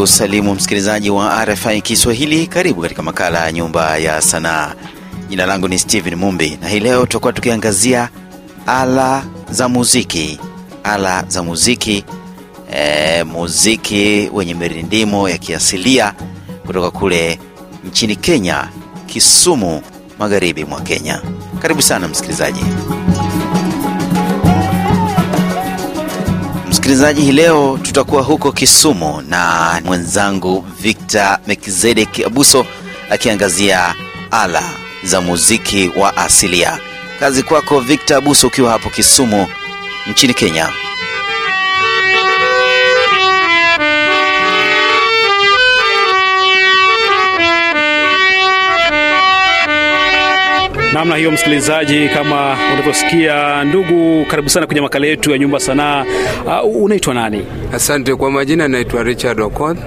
kusalimu msikilizaji wa RFI Kiswahili. Karibu katika makala ya Nyumba ya Sanaa. Jina langu ni Steven Mumbi na hii leo tutakuwa tukiangazia ala za muziki, ala za muziki e, muziki wenye mirindimo ya kiasilia kutoka kule nchini Kenya, Kisumu, magharibi mwa Kenya. Karibu sana msikilizaji. Msikilizaji, hii leo tutakuwa huko Kisumu na mwenzangu Victor Melkizedek Abuso akiangazia ala za muziki wa asilia. Kazi kwako Victor Abuso, ukiwa hapo Kisumu nchini Kenya. Namna hiyo msikilizaji kama unavyosikia ndugu karibu sana kwenye makala yetu ya nyumba sanaa uh, unaitwa nani Asante kwa majina, naitwa Richard Okoth,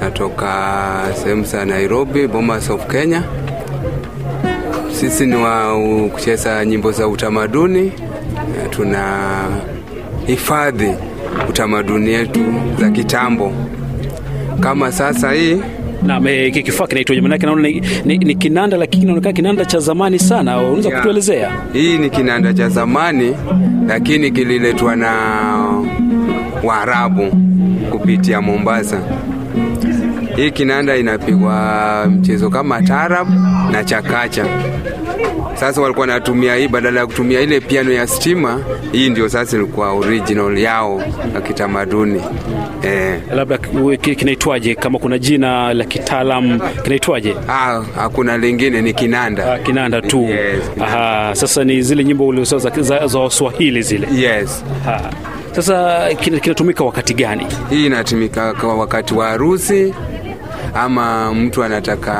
natoka sehemu za Nairobi, Bomas of Kenya. Sisi ni wa kucheza nyimbo za utamaduni, tuna hifadhi utamaduni yetu za kitambo. Kama sasa hii kinaitwa kifaa kinaitwaje manake naona ni, ni, ni kinanda lakini inaonekana kinanda cha zamani sana. Unaweza kutuelezea? Hii ni kinanda cha zamani, lakini kililetwa na Waarabu kupitia Mombasa. Hii kinanda inapigwa mchezo kama tarab na chakacha. Sasa walikuwa wanatumia hii badala ya kutumia ile piano ya stima. Hii ndio sasa ilikuwa original yao ya kitamaduni eh. labda ki- ki- kinaitwaje kama kuna jina la kitaalam kinaitwaje Ah, hakuna lingine, ni kinanda. Ah, kinanda tu Yes, kinanda. Aha, sasa ni zile nyimbo ulizosema za, waswahili zile Yes. Aha. sasa kina- kinatumika wakati gani Hii inatumika kwa wakati wa harusi ama mtu anataka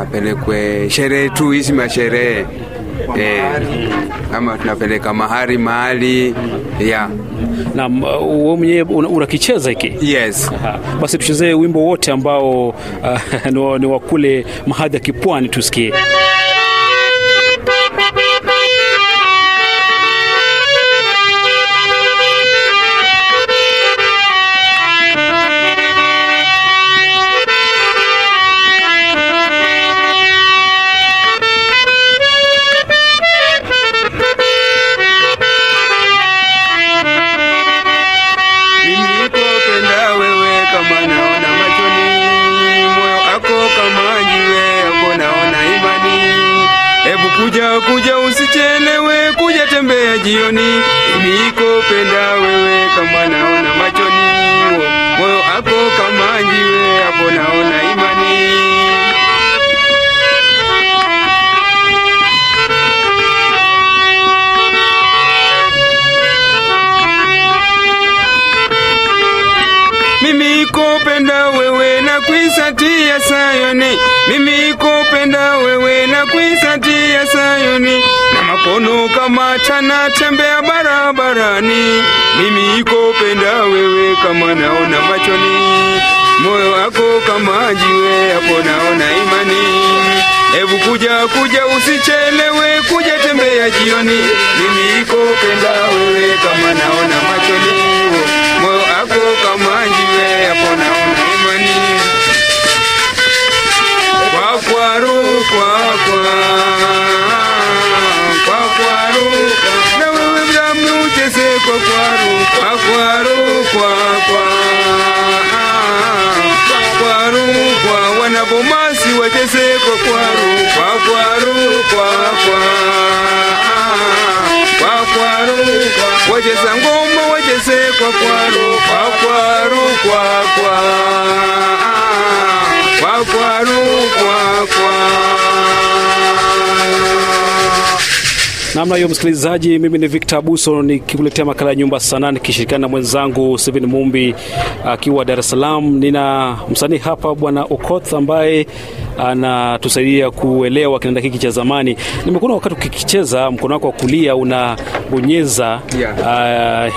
apelekwe sherehe tu, hizi masherehe eh, ama tunapeleka mahari mahali yeah. na wewe mwenyewe unakicheza hiki Yes. Aha. basi tuchezee wimbo wote ambao uh, ni wa kule mahadhi ya kipwani tusikie kama chana tembea barabarani. Mimi ikopenda wewe kama naona machoni, moyo wako kama jiwe hapo naona imani. Hebu kuja kuja, usichelewe kuja, tembea jioni. Mimi ikopenda wewe kama naona machoni, namna hiyo msikilizaji mimi ni victor abuso nikikuletea makala ya nyumba sanaa nikishirikiana na mwenzangu Steven mumbi akiwa dar es salaam nina msanii hapa bwana okoth ambaye anatusaidia kuelewa kinanda hiki cha zamani nimekuona wakati ukikicheza mkono wako wa kulia unabonyeza Yeah. uh,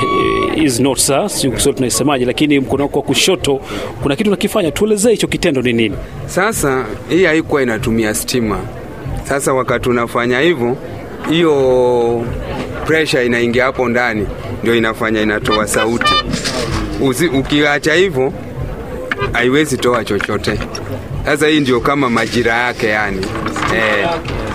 hizi notes sio si tunaisemaje lakini mkono wako wa kushoto kuna kitu unakifanya tuelezee hicho kitendo ni nini Sasa hii haikuwa inatumia stima. Sasa wakati unafanya hivyo, hiyo pressure inaingia hapo ndani, ndio inafanya inatoa sauti. Ukiacha hivyo haiwezi toa chochote. Sasa hii ndio kama majira yake yani. Eh,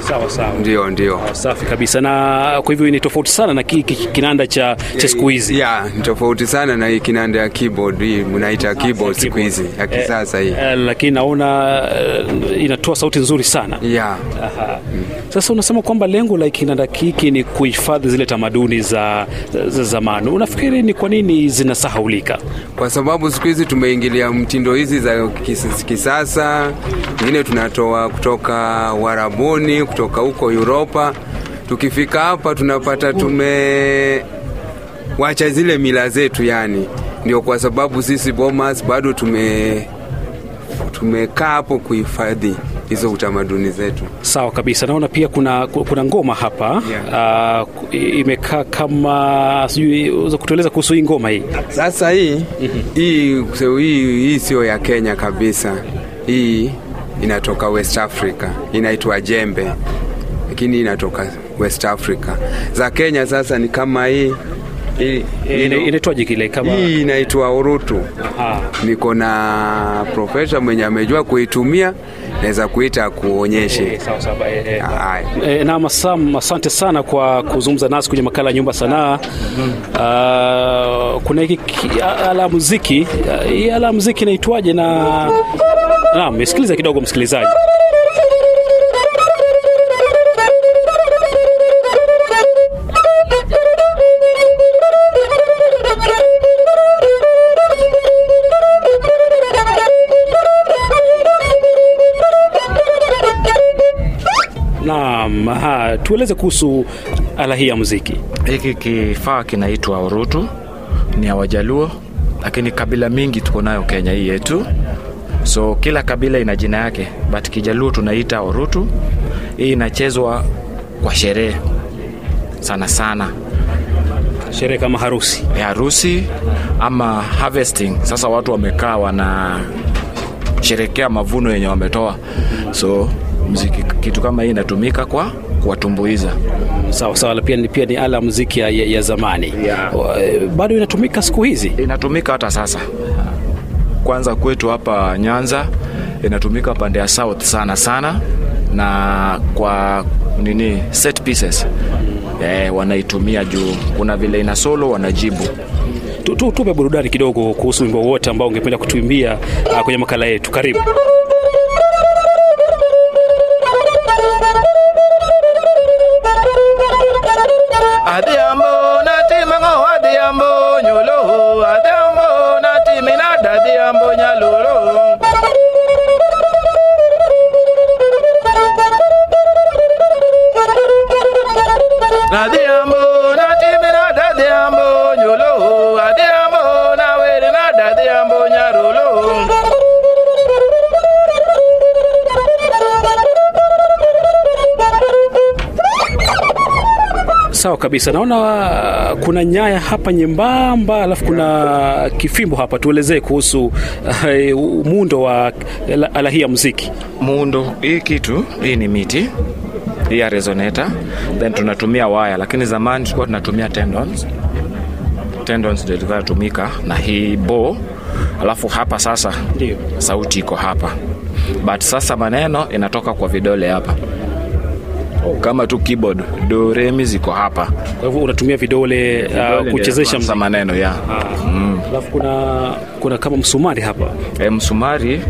Sawa sawa. ndio ndio. Safi kabisa. Na kwa hivyo ni tofauti sana na ki, ki, kinanda cha, cha siku hizi. yeah, ni tofauti sana na hii kinanda ya keyboard hii mnaita keyboard siku hizi ya kisasa hii. Eh, lakini naona eh, inatoa sauti nzuri sana. yeah. Aha. Sasa unasema kwamba lengo la kinanda hiki ni kuhifadhi zile tamaduni za, za zamani. Unafikiri ni kwa nini zinasahaulika? Kwa sababu siku hizi tumeingilia mtindo hizi za kisasa, ingine tunatoa kutoka Warabuni, kutoka huko Uropa. Tukifika hapa tunapata tumewacha zile mila zetu, yani ndio kwa sababu sisi Bomas bado tume tumekaa hapo kuhifadhi hizo utamaduni zetu. Sawa kabisa. Naona pia kuna, kuna ngoma hapa Yeah. uh, imekaa kama sijui, unaweza kutueleza kuhusu hii ngoma hii? Sasa hii hii so hii hii sio ya Kenya kabisa. Hii inatoka West Africa, inaitwa jembe, lakini inatoka West Africa. Za Kenya sasa ni kama hii hii, Ina- Inaitwaje kile kama hii inaitwa urutu. Ah, Niko na profesa mwenye amejua kuitumia, naweza kuita kuonyeshe. E, e, eh, eh. E, na Masam, asante sana kwa kuzungumza nasi kwenye makala ya Nyumba Sanaa. Uh, kuna hiki ala ya muziki, uh, hii ala muziki inaitwaje? Na naam, sikiliza kidogo msikilizaji. Naam, aha, tueleze kuhusu ala hii ya muziki. Hiki kifaa kinaitwa urutu, ni ya Wajaluo, lakini kabila mingi tuko nayo Kenya hii yetu, so kila kabila ina jina yake, but Kijaluo tunaita orutu. Hii inachezwa kwa sherehe sana sana Sherehe kama harusi. ya harusi ama harvesting. Sasa watu wamekaa wanasherekea mavuno yenye wametoa, so mziki kitu kama hii inatumika kwa kuwatumbuiza. Sawa sawa, pia ni, pia ni ala muziki ya, ya, zamani Yeah. Bado inatumika siku hizi. inatumika hata sasa. Kwanza kwetu hapa Nyanza inatumika pande ya south sana sana, na kwa nini set pieces eh, wanaitumia juu kuna vile ina solo wanajibu. Tu- tu- Tupe burudani kidogo kuhusu wimbo wote ambao ungependa kutuimbia uh, kwenye makala yetu. Karibu. Loro Sawa kabisa, naona uh, kuna nyaya hapa nyembamba, alafu kuna kifimbo hapa. Tuelezee kuhusu uh, muundo wa ala- hii ya muziki. muundo hii kitu hii ni miti hii ya resonator then tunatumia waya lakini zamani tulikuwa tunatumia tendons tendons ndio ilikuwa inatumika na hii bo alafu hapa sasa Ndio. sauti iko hapa but sasa maneno inatoka kwa vidole hapa kama tu keyboard do remi ziko hapa. Kwa hivyo unatumia vidole uh, kuchezesha Sasa maneno ya Alafu kuna kuna kama msumari hapa. e, msumari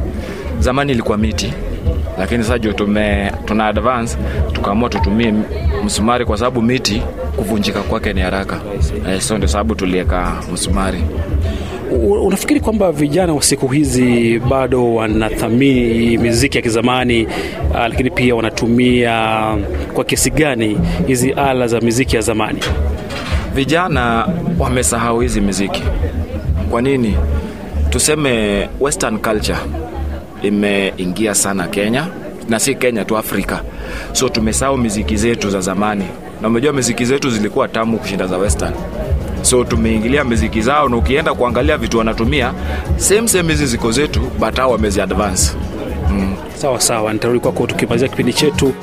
zamani ilikuwa miti lakini sasa juu tume tuna advance tukaamua tutumie msumari kwa sababu miti kuvunjika kwake ni haraka. E, so ndio sababu tulieka msumari Unafikiri kwamba vijana wa siku hizi bado wanathamini miziki ya kizamani uh, lakini pia wanatumia kwa kiasi gani hizi ala za miziki ya zamani? vijana wamesahau hizi miziki. Kwa nini? Tuseme western culture imeingia sana kenya na si kenya tu afrika. So tumesahau miziki zetu za zamani. Na umejua miziki zetu zilikuwa tamu kushinda za western so tumeingilia miziki zao na ukienda kuangalia vitu wanatumia same same hizi ziko zetu but hao wamezi advance Sawa sawa, nitarudi kwako tukimalizia kipindi chetu.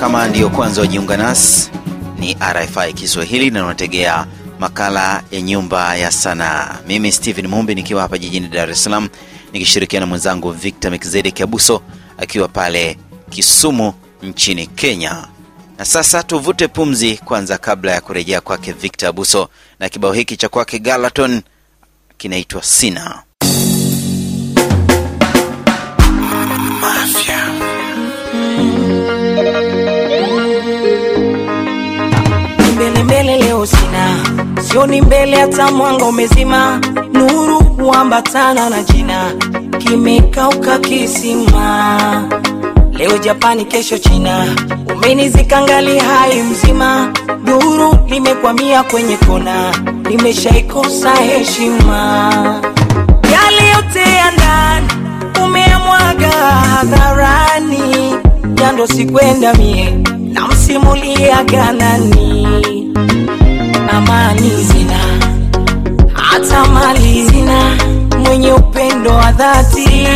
Kama ndiyo kwanza wajiunga nasi, ni RFI Kiswahili na unategea makala ya Nyumba ya Sanaa. Mimi stephen Mumbi nikiwa hapa jijini Dar es Salaam nikishirikiana na mwenzangu Victor Melkizedek Abuso akiwa pale Kisumu nchini Kenya. Na sasa tuvute pumzi kwanza kabla ya kurejea kwake Victor Abuso na kibao hiki cha kwake Galaton kinaitwa Sina. mbele mbele leo sioni mbele hata mwanga umezima. Nuru huambatana na jina. Kimekauka kisima leo japani kesho china. Umenizika ngali hai mzima. Duru limekwamia kwenye kona. Nimeshaikosa heshima. Yale yote ya ndani umeamwaga hadharani. Jando sikwenda mie namsimuliaga nani? Amani zina hata mali zina. Mwenye upendo wa dhati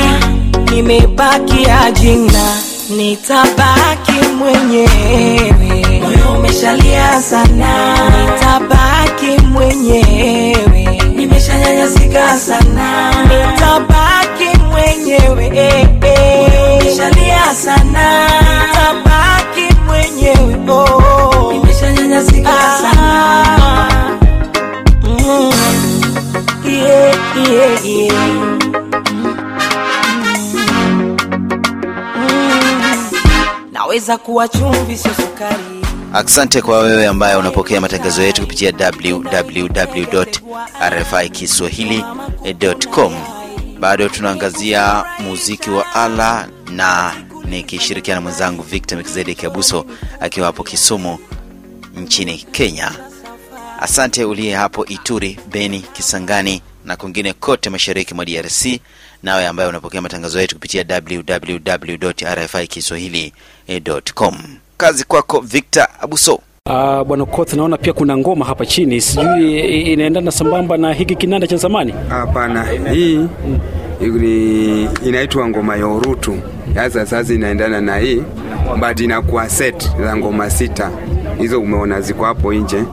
nimebaki ajina nitabaki mwenyewe. Moyo umeshalia sana. Nitabaki mwenyewe. Nimeshanyanyasika sana. Nitabaki mwenyewe. Eh. umeshalia sana naweza kuwa chumvi sio sukari Asante kwa wewe ambaye unapokea matangazo yetu kupitia www.rfikiswahili.com. Bado tunaangazia muziki wa ala na nikishirikiana mwenzangu Victor Melkizedek Abuso akiwa hapo Kisumu nchini Kenya. Asante uliye hapo Ituri, Beni, Kisangani na kwingine kote mashariki mwa DRC, nawe ambaye unapokea matangazo yetu kupitia www.rfikiswahili.com. Kazi kwako Victor Abuso. Uh, bwana Koth, naona pia kuna ngoma hapa chini, sijui inaendana sambamba na hiki kinanda cha zamani. Hapana, hii ni inaitwa ngoma ya urutu. Sasa sasa inaendana na hii but inakuwa set za ngoma sita, hizo umeona ziko hapo nje.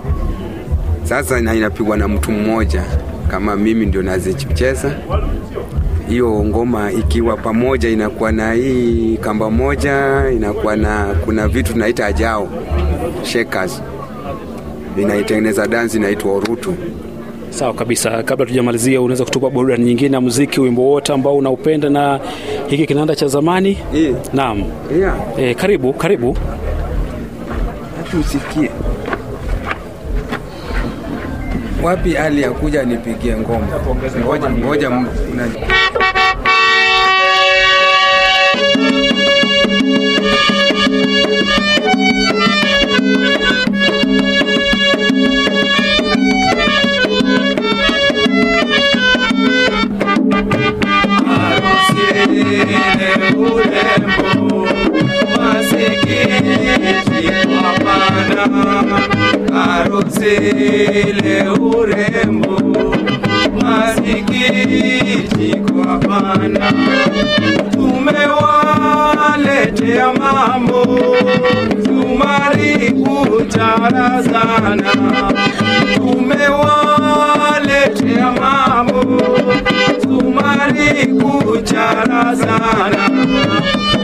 Sasa na inapigwa na mtu mmoja, kama mimi ndio nazicheza hiyo ngoma ikiwa pamoja inakuwa na hii kamba moja, inakuwa na kuna vitu tunaita ajao shakers, inaitengeneza dansi inaitwa orutu. Sawa kabisa. Kabla tujamalizia, unaweza kutupa burudani nyingine ya muziki, wimbo wote ambao unaupenda na hiki kinanda cha zamani? Hii Naam. yeah, E, karibu karibu. hata wapi hali ya kuja nipigie ngoma. Ngoja ngoja, m- Arusile urembo masikiti kwa Bwana, tumewaletea mambo tumari kucharazana, tumewaletea mambo tumari kucharazana,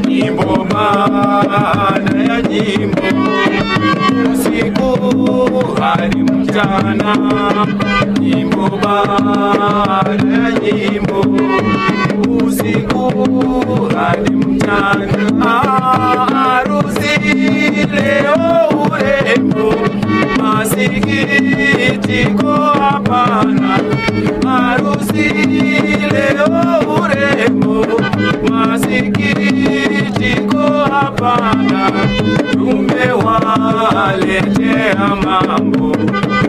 nyimbo baada ya nyimbo usiku hadi mchana, nyimbo baada ya nyimbo, usiku hadi mchana. Harusi leo urembo, masikitiko hapana. Harusi leo mambo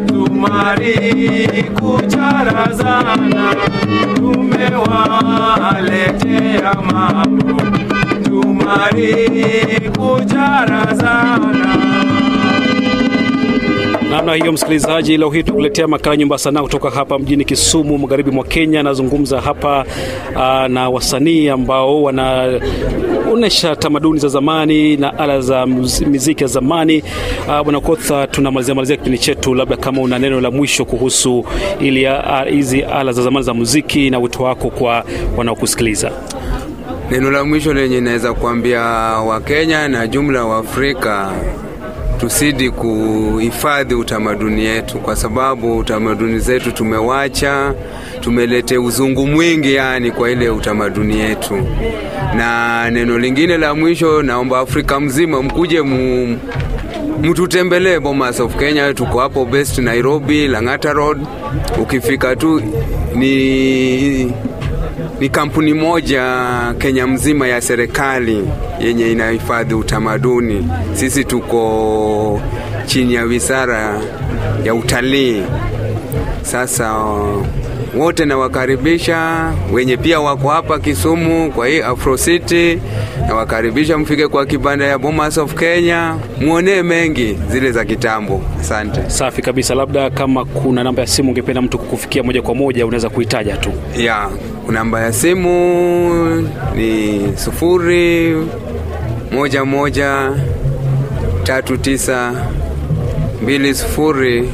tumari kucharazana, tumewaletea mambo tumari kucharazana. namna hiyo msikilizaji leo hii tukuletea makala nyumba sanaa kutoka hapa mjini kisumu magharibi mwa kenya nazungumza hapa uh, na wasanii ambao wanaonyesha tamaduni za zamani na ala za muziki ya zamani. Uh, bwana kotha tunamalizia malizia kipindi chetu labda kama una neno la mwisho kuhusu ili ah, hizi ala za zamani za muziki na wito wako kwa wanaokusikiliza. Neno la mwisho lenye naweza kuambia Wakenya na jumla wa Afrika tusidi kuhifadhi utamaduni yetu, kwa sababu utamaduni zetu tumewacha, tumelete uzungu mwingi yani kwa ile utamaduni yetu. Na neno lingine la mwisho, naomba Afrika mzima mkuje mu, mtutembelee Bomas of Kenya. Tuko hapo Best Nairobi, Lang'ata Road. Ukifika tu ni ni kampuni moja Kenya mzima ya serikali yenye inahifadhi utamaduni. Sisi tuko chini ya wizara ya utalii. Sasa wote nawakaribisha wenye pia wako hapa Kisumu kwa hii Afro City, nawakaribisha mfike kwa kibanda ya Bomas of Kenya. Muonee mengi zile za kitambo. Asante. safi kabisa. Labda kama kuna namba ya simu ungependa mtu kukufikia moja kwa moja unaweza kuitaja tu. Ya namba ya simu ni sufuri moja moja tatu tisa mbili sufuri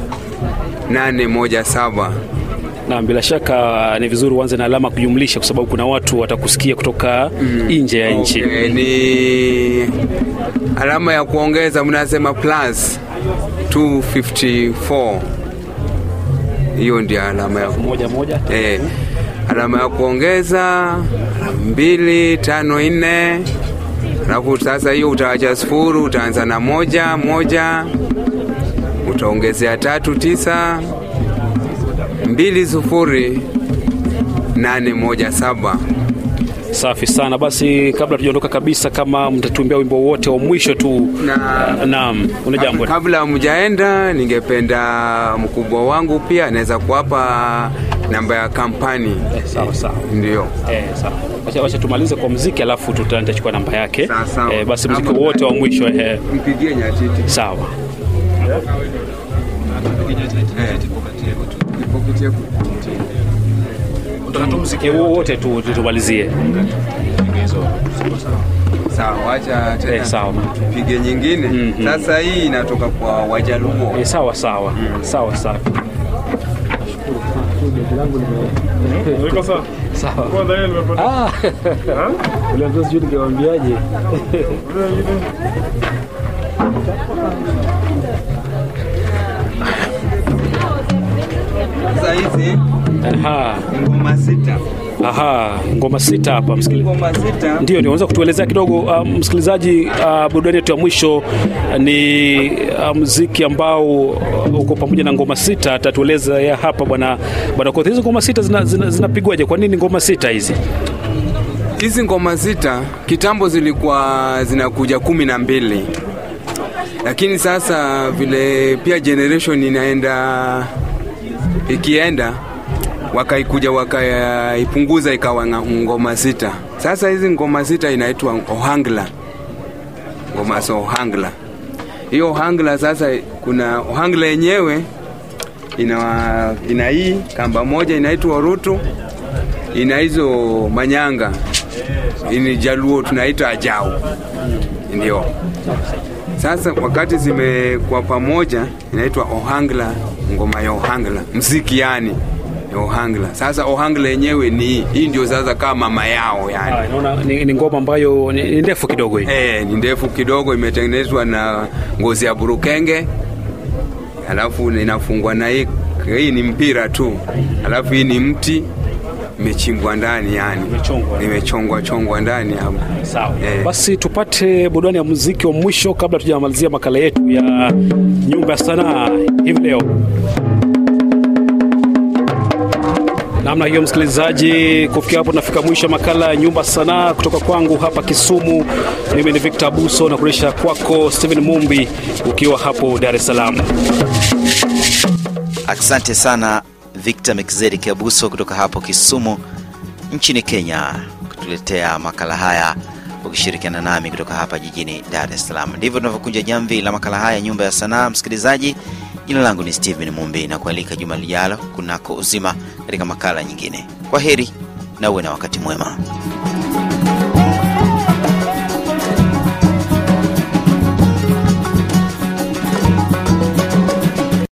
nane moja saba na bila shaka ni vizuri uanze na alama kujumlisha kwa sababu kuna watu watakusikia kutoka nje ya nchi. Okay, ni alama ya kuongeza mnasema plus 254 hiyo ndio alama ya moja moja. Eh, alama ya kuongeza mbili tano nne. Alafu sasa hiyo utawacha sufuru utaanza na moja moja. Utaongezea tatu tisa mbili sufuri nane moja saba. Safi sana. Basi kabla tujaondoka kabisa kama mtatuimbia wimbo wote wa mwisho tu. Na- naam una jambo? kabla mjaenda ningependa mkubwa wangu pia anaweza kuwapa namba ya kampani. Eh, sawa sawa. Ndio. Eh, sawa. Wacha, wacha tumalize kwa muziki alafu tutachukua namba yake. Sawa, sawa. eh, basi muziki wote wa mwisho eh, mpigie nyatiti. Sawa Eh, wote tu tu- tumalizie sawa wacha tena eh, sawa. pige nyingine. Sasa hii inatoka kwa wajaluo. Eh, sawa sawa. Sawa sawa. Sawa sasa hizi Aha, ngoma sita aha, ngoma sita hapa msikilizaji. ngoma sita Ndio, ndio unaweza kutuelezea kidogo uh, msikilizaji, uh, burudani yetu ya mwisho ni uh, muziki ambao uh, uko pamoja na ngoma sita. Atatueleza ya hapa bwana bwana Kothi, hizo ngoma sita zinapigwaje? Zina, zina Kwa nini ngoma sita hizi? hizi ngoma sita kitambo zilikuwa zinakuja kumi na mbili lakini sasa vile pia generation inaenda ikienda wakaikuja wakaipunguza ikawa ngoma sita. Sasa hizi ngoma sita inaitwa ohangla. Ngoma za ohangla. Hiyo ohangla sasa kuna ohangla yenyewe ina, ina hii kamba moja inaitwa rutu ina hizo manyanga. Ini jaluo tunaita ajao, ndio sasa wakati zimekuwa pamoja inaitwa ohangla ngoma ya ohangla mziki yani ya ohangla. Sasa ohangla yenyewe ni hii ndio sasa kama mama yao yani. Ah, naona ni, ngoma ambayo ni, ni ndefu kidogo hii. Eh, ni ndefu kidogo, imetengenezwa na ngozi ya burukenge, alafu inafungwa na hii, hii ni mpira tu, alafu hii ni mti imechimbwa ndani, yani Imechongwa. chongwa ndani hapo. Sawa. Eh. Basi tupate burudani ya muziki wa mwisho kabla tujamalizia makala yetu ya nyumba ya sanaa hivi leo. Namna hiyo msikilizaji, kufikia hapo tunafika mwisho makala ya nyumba sanaa kutoka kwangu hapa Kisumu. Mimi ni Victor Abuso na kuresha kwako Steven Mumbi ukiwa hapo Dar es Salaam. Asante sana Victor Mekzeri Abuso kutoka hapo Kisumu nchini Kenya, kutuletea makala haya ukishirikiana nami kutoka hapa jijini Dar es Salaam. Ndivyo tunavyokunja jamvi la makala haya nyumba ya sanaa. Msikilizaji, Jina langu ni Steven Mumbi na kualika juma lijalo kunako uzima katika makala nyingine. Kwa heri na uwe na wakati mwema.